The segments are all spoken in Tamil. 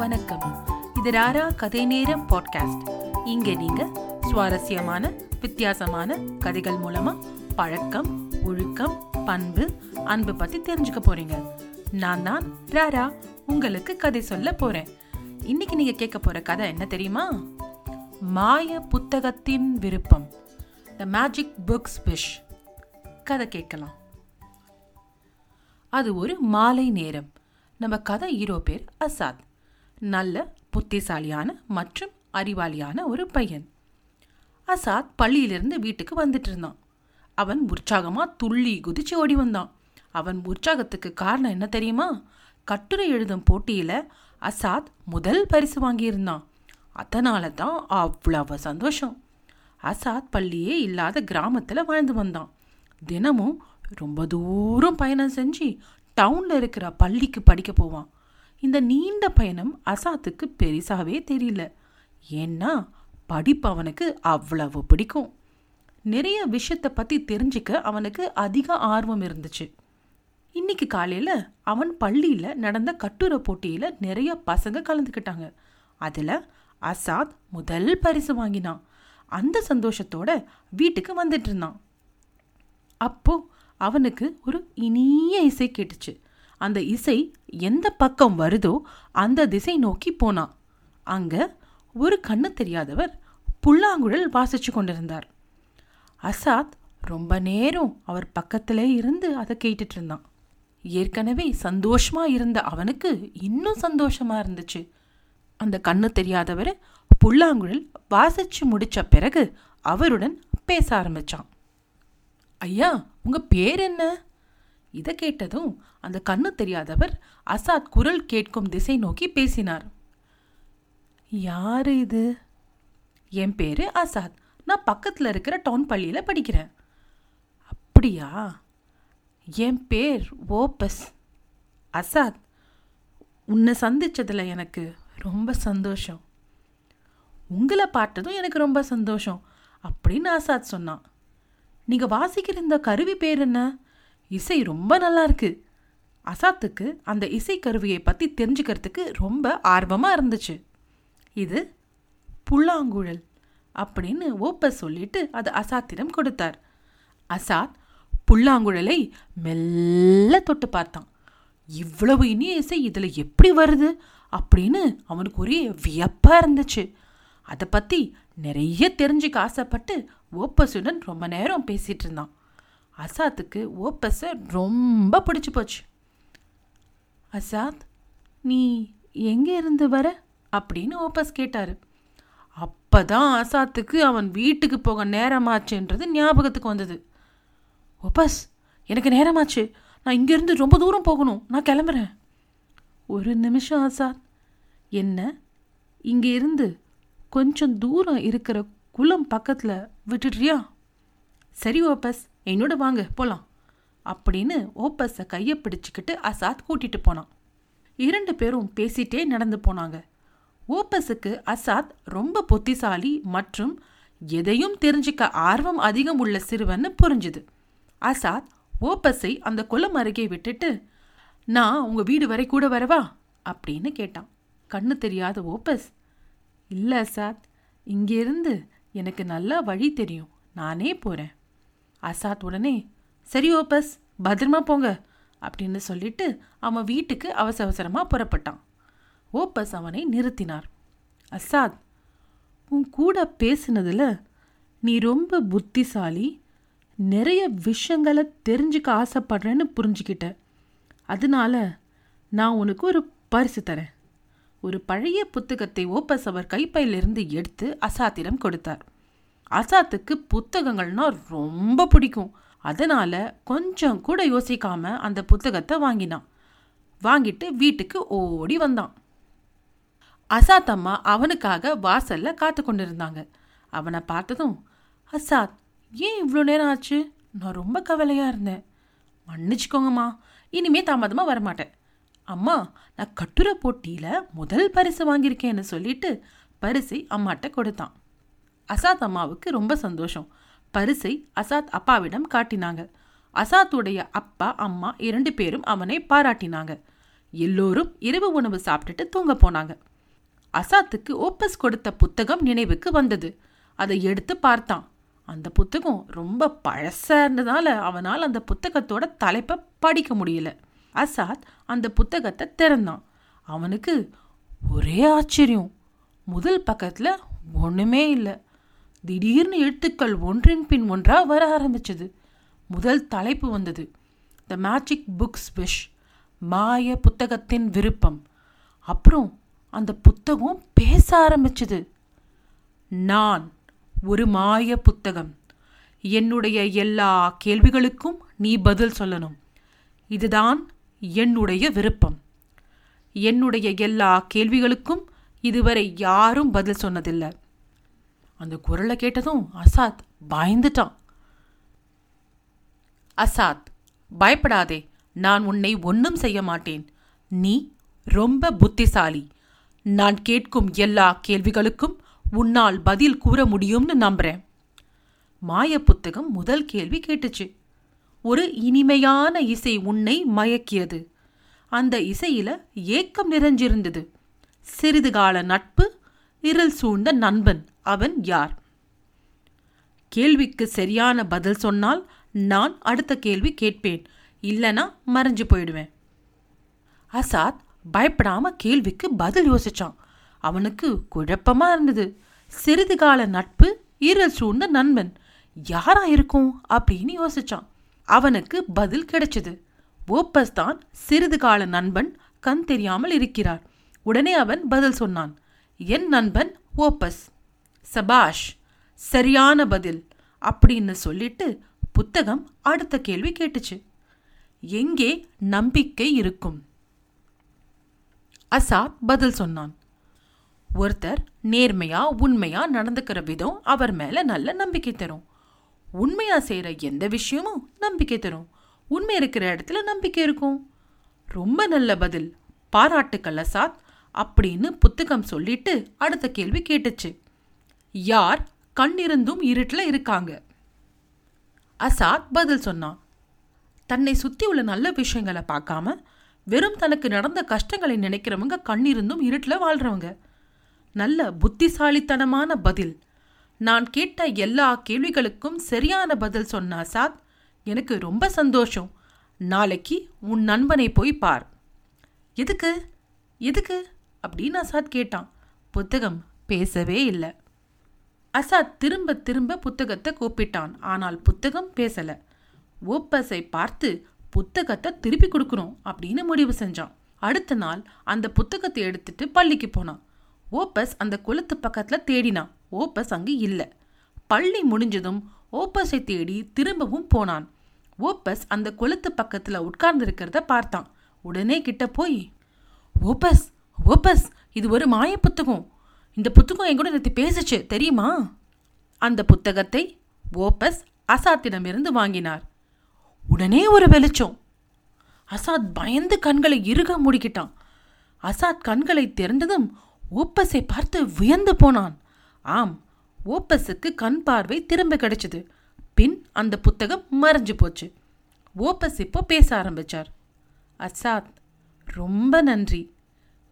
வணக்கம். இது ராரா கதை நேரம் பாட்காஸ்ட் இங்கே நீங்க சுவாரஸ்யமான வித்தியாசமான கதைகள் மூலமா பழக்கம் ஒழுக்கம் பண்பு அன்பு பத்தி தெரிஞ்சுக்க போறீங்க. நான் தான் ராரா. உங்களுக்கு கதை சொல்ல போறேன். இன்னைக்கு நீங்க கேட்க போற கதை என்ன தெரியுமா? மாய புத்தகத்தின் விருப்பம். த மேஜிக் புக்ஸ் விஷ் கதை கேட்கலாம். அது ஒரு மாலை நேரம். நம்ம கதை ஹீரோ பேர் அசாத். நல்ல புத்திசாலியான மற்றும் அறிவாளியான ஒரு பையன். அசாத் பள்ளியிலிருந்து வீட்டுக்கு வந்துட்டு இருந்தான். அவன் உற்சாகமாக துள்ளி குதிச்சு ஓடி வந்தான். அவன் உற்சாகத்துக்கு காரணம் என்ன தெரியுமா? கட்டுரை எழுதும் போட்டியில் அசாத் முதல் பரிசு வாங்கியிருந்தான். அதனால தான் அவ்வளவு சந்தோஷம். அசாத் பள்ளியே இல்லாத கிராமத்தில் வாழ்ந்து வந்தான். தினமும் ரொம்ப தூரம் பயணம் செஞ்சு டவுனில் இருக்கிற பள்ளிக்கு படிக்க போவான். இந்த நீண்ட பயணம் அசாத்துக்கு பெரிசாவே தெரியல. ஏன்னா படிப்பு அவனுக்கு அவ்வளவு பிடிக்கும். நிறைய விஷயத்தை பற்றி தெரிஞ்சுக்க அவனுக்கு அதிக ஆர்வம் இருந்துச்சு. இன்னைக்கு காலையில் அவன் பள்ளியில் நடந்த கட்டுரை போட்டியில் நிறைய பசங்க கலந்துக்கிட்டாங்க. அதில் அசாத் முதல் பரிசு வாங்கினான். அந்த சந்தோஷத்தோட வீட்டுக்கு வந்துட்டு இருந்தான். அப்போ அவனுக்கு ஒரு இனிய இசை கேட்டுச்சு. அந்த இசை எந்த பக்கம் வருதோ அந்த திசை நோக்கி போனான் அங்க ஒரு கண்ணு தெரியாதவர் புல்லாங்குழல் வாசிச்சு கொண்டிருந்தார். அசாத் ரொம்ப நேரம் அவர் பக்கத்திலே இருந்து அதை கேட்டுட்டு இருந்தான். ஏற்கனவே சந்தோஷமா இருந்த அவனுக்கு இன்னும் சந்தோஷமா இருந்துச்சு. அந்த கண்ணு தெரியாதவர் புல்லாங்குழல் வாசிச்சு முடிச்ச பிறகு அவருடன் பேச ஆரம்பிச்சான். ஐயா உங்க பேர் என்ன? இதை கேட்டதும் அந்த கண்ணு தெரியாதவர் அசாத் குரல் கேட்கும் திசை நோக்கி பேசினார். யார் இது? என் பேரு அசாத். நான் பக்கத்தில் இருக்கிற டவுன் பள்ளியில் படிக்கிறேன். அப்படியா? என் பேர் ஓபஸ். அசாத் உன்னை சந்தித்ததில் எனக்கு ரொம்ப சந்தோஷம். உங்களை பார்த்ததும் எனக்கு ரொம்ப சந்தோஷம் அப்படின்னு ஆசாத் சொன்னான். நீங்கள் வாசிக்கிற இந்த கருவி பேர் என்ன? இசை ரொம்ப நல்லா இருக்குது அசாத்துக்கு அந்த இசை கருவியை தெரிஞ்சுக்கிறதுக்கு ரொம்ப ஆர்வமாக இருந்துச்சு. இது புல்லாங்குழல் அப்படின்னு ஓப்ப சொல்லிட்டு அது அசாத்திடம் கொடுத்தார். அசாத் புல்லாங்குழலை மெல்ல தொட்டு பார்த்தான். இவ்வளவு இனிய இசை இதில் எப்படி வருது அப்படின்னு அவனுக்கு ஒரே வியப்பாக இருந்துச்சு. அதை பற்றி நிறைய தெரிஞ்சுக்க ஆசைப்பட்டு ஓப்பஸுடன் ரொம்ப நேரம் பேசிகிட்டு இருந்தான். அசாத்துக்கு ஓப்பஸை ரொம்ப பிடிச்சி போச்சு. அசாத் நீ எங்கே இருந்து வர? அப்படின்னு ஓப்பஸ் அப்போ தான் அசாத்துக்கு அவன் வீட்டுக்கு போக நேரமாச்சுன்றது ஞாபகத்துக்கு வந்தது. ஓப்பஸ் எனக்கு நேரமாச்சு. நான் இங்கேருந்து ரொம்ப தூரம் போகணும். நான் கிளம்புறேன். ஒரு நிமிஷம் ஆசாத் என்ன? இங்கே இருந்து கொஞ்சம் தூரம் இருக்கிற குளம் பக்கத்தில் விட்டுடுறியா? சரி ஓப்பஸ் என்னோட வாங்க. போகலாம் அப்படின்னு ஓப்பஸை கையை பிடிச்சிக்கிட்டு அசாத் கூட்டிட்டு போனான். இரண்டு பேரும் பேசிட்டே நடந்து போனாங்க. ஓப்பஸுக்கு அசாத் ரொம்ப புத்திசாலி மற்றும் எதையும் தெரிஞ்சுக்க ஆர்வம் அதிகம் உள்ள சிறுவன்னு புரிஞ்சுது. அசாத் ஓப்பஸை அந்த குளம் அருகே விட்டுட்டு நான் உங்கள் வீடு வரை கூட வரவா? அப்படின்னு கேட்டான். கண்ணு தெரியாத ஓப்பஸ் இல்லை அசாத் இங்கேருந்து எனக்கு நல்லா வழி தெரியும். நானே போகிறேன் அசாத் உடனே சரி ஓப்பஸ் பத்திரமா போங்க அப்படின்னு சொல்லிட்டு அவன் வீட்டுக்கு அவசர அவசரமாக புறப்பட்டான். ஓப்பஸ் அவனை நிறுத்தினார். அசாத் உன் கூட பேசினதில் நீ ரொம்ப புத்திசாலி நிறைய விஷயங்களை தெரிஞ்சுக்க ஆசைப்படுறேன்னு புரிஞ்சுக்கிட்ட. அதனால நான் உனக்கு ஒரு பரிசு தரேன். ஒரு பழைய புத்தகத்தை ஓப்பஸ் அவர் கைப்பையிலிருந்து எடுத்து அசாத்திடம் கொடுத்தார். அசாத்துக்கு புத்தகங்கள்னா ரொம்ப பிடிக்கும். அதனால் கொஞ்சம் கூட யோசிக்காம அந்த புத்தகத்தை வாங்கினான். வாங்கிட்டு வீட்டுக்கு ஓடி வந்தான். அசாத் அம்மா அவனுக்காக வாசலில் காத்து கொண்டிருந்தாங்க. அவனை பார்த்ததும் அசாத் ஏன் இவ்வளோ நேரம் ஆச்சு? நான் ரொம்ப கவலையாக இருந்தேன். மன்னிச்சுக்கோங்கம்மா இனிமே தாமதமாக வரமாட்டேன். அம்மா நான் கட்டுரை போட்டியில் முதல் பரிசு வாங்கியிருக்கேன்னு சொல்லிட்டு பரிசை அம்மாட்ட கொடுத்தான். அசாத் அம்மாவுக்கு ரொம்ப சந்தோஷம். பரிசை அசாத் அப்பாவிடம் காட்டினாங்க. அசாத்துடைய அப்பா அம்மா இரண்டு பேரும் அவனை பாராட்டினாங்க. எல்லோரும் இரவு உணவு சாப்பிட்டுட்டு தூங்க போனாங்க. அசாத்துக்கு ஓப்பஸ் கொடுத்த புத்தகம் நினைவுக்கு வந்தது. அதை எடுத்து பார்த்தான். அந்த புத்தகம் ரொம்ப பழசாக இருந்ததால அவனால் அந்த புத்தகத்தோட தலைப்பை படிக்க முடியல. அசாத் அந்த புத்தகத்தை திறந்தான். அவனுக்கு ஒரே ஆச்சரியம். முதல் பக்கத்தில் ஒன்றுமே இல்லை. திடீர்னு எழுத்துக்கள் ஒன்றின் பின் ஒன்றாக வர ஆரம்பிச்சது. முதல் தலைப்பு வந்தது. த மேஜிக் புக்ஸ் விஷ் மாய புத்தகத்தின் விருப்பம். அப்புறம் அந்த புத்தகம் பேச ஆரம்பிச்சது. நான் ஒரு மாய புத்தகம். என்னுடைய எல்லா கேள்விகளுக்கும் நீ பதில் சொல்லணும். இதுதான் என்னுடைய விருப்பம். என்னுடைய எல்லா கேள்விகளுக்கும் இதுவரை யாரும் பதில் சொன்னதில்லை. அந்த குரலை கேட்டதும் அசாத் பயந்துட்டான். அசாத் பயப்படாதே. நான் உன்னை ஒன்றும் செய்ய மாட்டேன். நீ ரொம்ப புத்திசாலி. நான் கேட்கும் எல்லா கேள்விகளுக்கும் உன்னால் பதில் கூற முடியும்னு நம்புறேன். மாய புத்தகம் முதல் கேள்வி கேட்டுச்சு. ஒரு இனிமையான இசை உன்னை மயக்கியது. அந்த இசையில ஏக்கம் நிறைஞ்சிருந்தது. சிறிது கால நட்பு இருள் சூழ்ந்த நண்பன். அவன் யார்? கேள்விக்கு சரியான பதில் சொன்னால் நான் அடுத்த கேள்வி கேட்பேன். இல்லைனா மறைஞ்சு போயிடுவேன். அசாத் பயப்படாம கேள்விக்கு பதில் யோசிச்சான். அவனுக்கு குழப்பமா இருந்தது. சிறிது கால நட்பு ஈரல் சூழ்ந்த நண்பன். யாரா இருக்கும் அப்படின்னு யோசிச்சான். அவனுக்கு பதில் கிடைச்சது. ஓப்பஸ் தான் சிறிது கால நண்பன் கண் தெரியாமல் இருக்கிறார். உடனே அவன் பதில் சொன்னான். என் நண்பன் ஓப்பஸ் சபாஷ் சரியான பதில் அப்படின்னு சொல்லிட்டு புத்தகம் அடுத்த கேள்வி கேட்டுச்சு. எங்கே நம்பிக்கை இருக்கும்? அசாத் பதில் சொன்னான். ஒருத்தர் நேர்மையா உண்மையா நடந்துக்கிற விதம் அவர் மேல நல்ல நம்பிக்கை தரும். உண்மையா செய்யற எந்த விஷயமும் நம்பிக்கை தரும். உண்மை இருக்கிற இடத்துல நம்பிக்கை இருக்கும். ரொம்ப நல்ல பதில். பாராட்டுக்கள் அசாத் அப்படின்னு புத்தகம் சொல்லிட்டு அடுத்த கேள்வி கேட்டுச்சு. யார் கண்ணிருந்தும் இருட்டில் இருக்காங்க. அசாத் பதில் சொன்னான் தன்னை சுற்றி உள்ள நல்ல விஷயங்களை பார்க்காம வெறும் தனக்கு நடந்த கஷ்டங்களை நினைக்கிறவங்க கண்ணிருந்தும் இருட்டில் வாழ்கிறவங்க நல்ல புத்திசாலித்தனமான பதில். நான் கேட்ட எல்லா கேள்விகளுக்கும் சரியான பதில் சொன்ன அசாத் எனக்கு ரொம்ப சந்தோஷம். நாளைக்கு உன் நண்பனை போய் பார். எதுக்கு? எதுக்கு? அப்படின்னு அசாத் கேட்டான். புத்தகம் பேசவே இல்லை. அசாத் திரும்ப திரும்ப புத்தகத்தை கூப்பிட்டான். ஆனால் புத்தகம் பேசல. ஓப்பஸை பார்த்து புத்தகத்தை திருப்பி கொடுக்கணும் அப்படின்னு முடிவு செஞ்சான். அடுத்த நாள் அந்த புத்தகத்தை எடுத்துட்டு பள்ளிக்கு போனான். ஓப்பஸ் அந்த குளத்து பக்கத்துல தேடினான். ஓப்பஸ் அங்கு இல்லை. பள்ளி முடிஞ்சதும் ஓப்பஸை தேடி திரும்பவும் போனான். ஓப்பஸ் அந்த குளத்து பக்கத்துல உட்கார்ந்துருக்கிறத பார்த்தான். உடனே கிட்ட போய் ஓப்பஸ் ஓப்பஸ் இது ஒரு மாய புத்தகம். இந்த புத்தகம் என் கூட நேற்று பேசுச்சு தெரியுமா? அந்த புத்தகத்தை ஓப்பஸ் அசாத்திடமிருந்து வாங்கினார். உடனே ஒரு வெளிச்சம். அசாத் பயந்து கண்களை இறுக முடிக்கிட்டான். அசாத் கண்களை திறந்ததும் ஓப்பஸை பார்த்து வியந்து போனான். ஆம் ஓப்பஸுக்கு கண் பார்வை திரும்ப கிடைச்சது. பின் அந்த புத்தகம் மறைஞ்சு போச்சு. ஓப்பஸ் இப்போ பேச ஆரம்பிச்சார். அசாத் ரொம்ப நன்றி.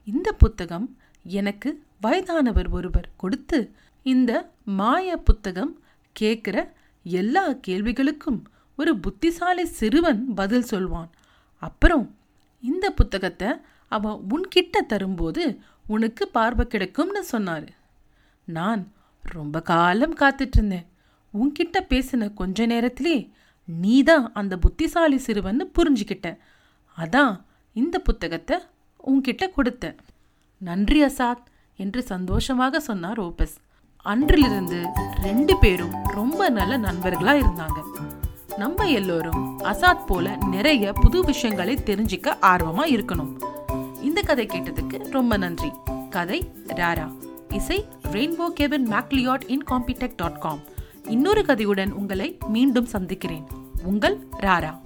இந்த புத்தகம் எனக்கு வயதானவர் ஒருவர் கொடுத்து இந்த மாய புத்தகம் கேட்குற எல்லா கேள்விகளுக்கும் ஒரு புத்திசாலி சிறுவன் பதில் சொல்வான். அப்புறம் இந்த புத்தகத்தை அவன் உன்கிட்ட தரும்போது உனக்கு பார்வை கிடைக்கும்னு சொன்னார். நான் ரொம்ப காலம் காத்துட்டு இருந்தேன் உன்கிட்ட பேசின கொஞ்ச நேரத்திலே நீ தான் அந்த புத்திசாலி சிறுவன்னு புரிஞ்சுக்கிட்டேன் அதான் இந்த புத்தகத்தை உன்கிட்ட கொடுத்தேன். நன்றி அசாத் என்று சந்தோஷமாக சொன்னார் ஓபஸ். அன்றிலிருந்து ரெண்டு பேரும் ரொம்ப நல்ல நண்பர்களா இருந்தாங்க. நம்ம எல்லோரும் அசாத் போல நிறைய புது விஷயங்களை தெரிஞ்சுக்க ஆர்வமா இருக்கணும். இந்த கதை கேட்டதுக்கு ரொம்ப நன்றி. கதை ராரா. இசை rainbow Kevin MacLeod incompetech dot com இன்னொரு கதையுடன் உங்களை மீண்டும் சந்திக்கிறேன். உங்கள் ராரா.